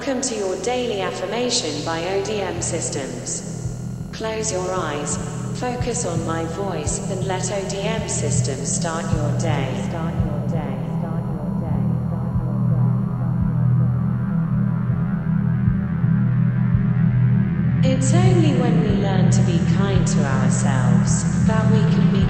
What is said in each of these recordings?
Welcome to your daily affirmation by ODM Systems. Close your eyes, focus on my voice, and let ODM Systems start your day. Start your day. It's only when we learn to be kind to ourselves that we can be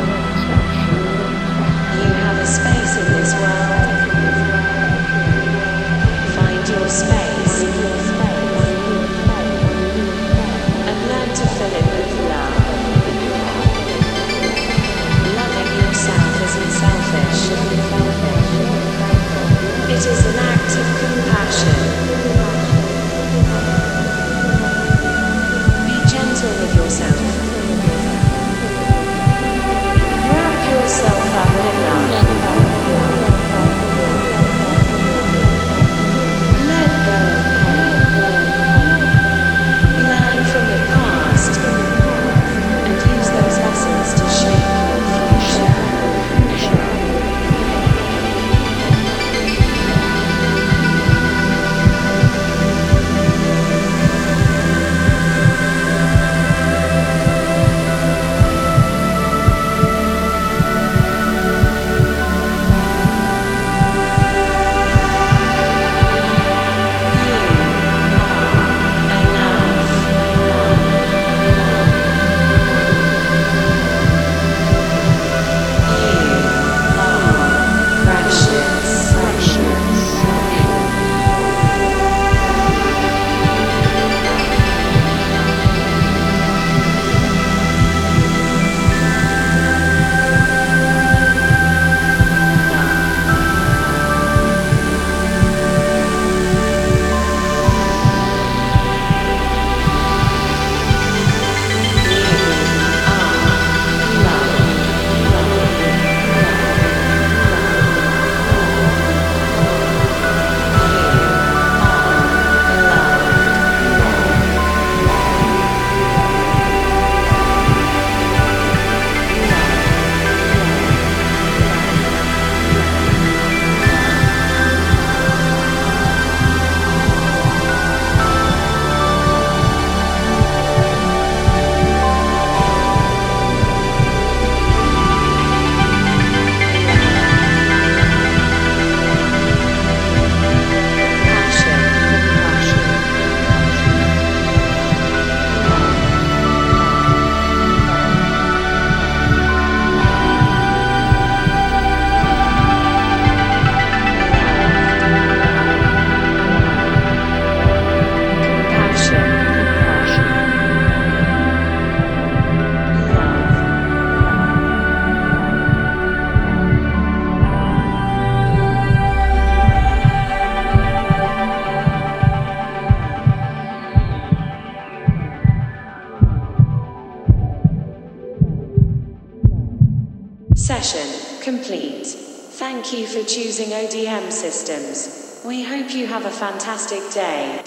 Session complete. Thank you for choosing ODM Systems. We hope you have a fantastic day.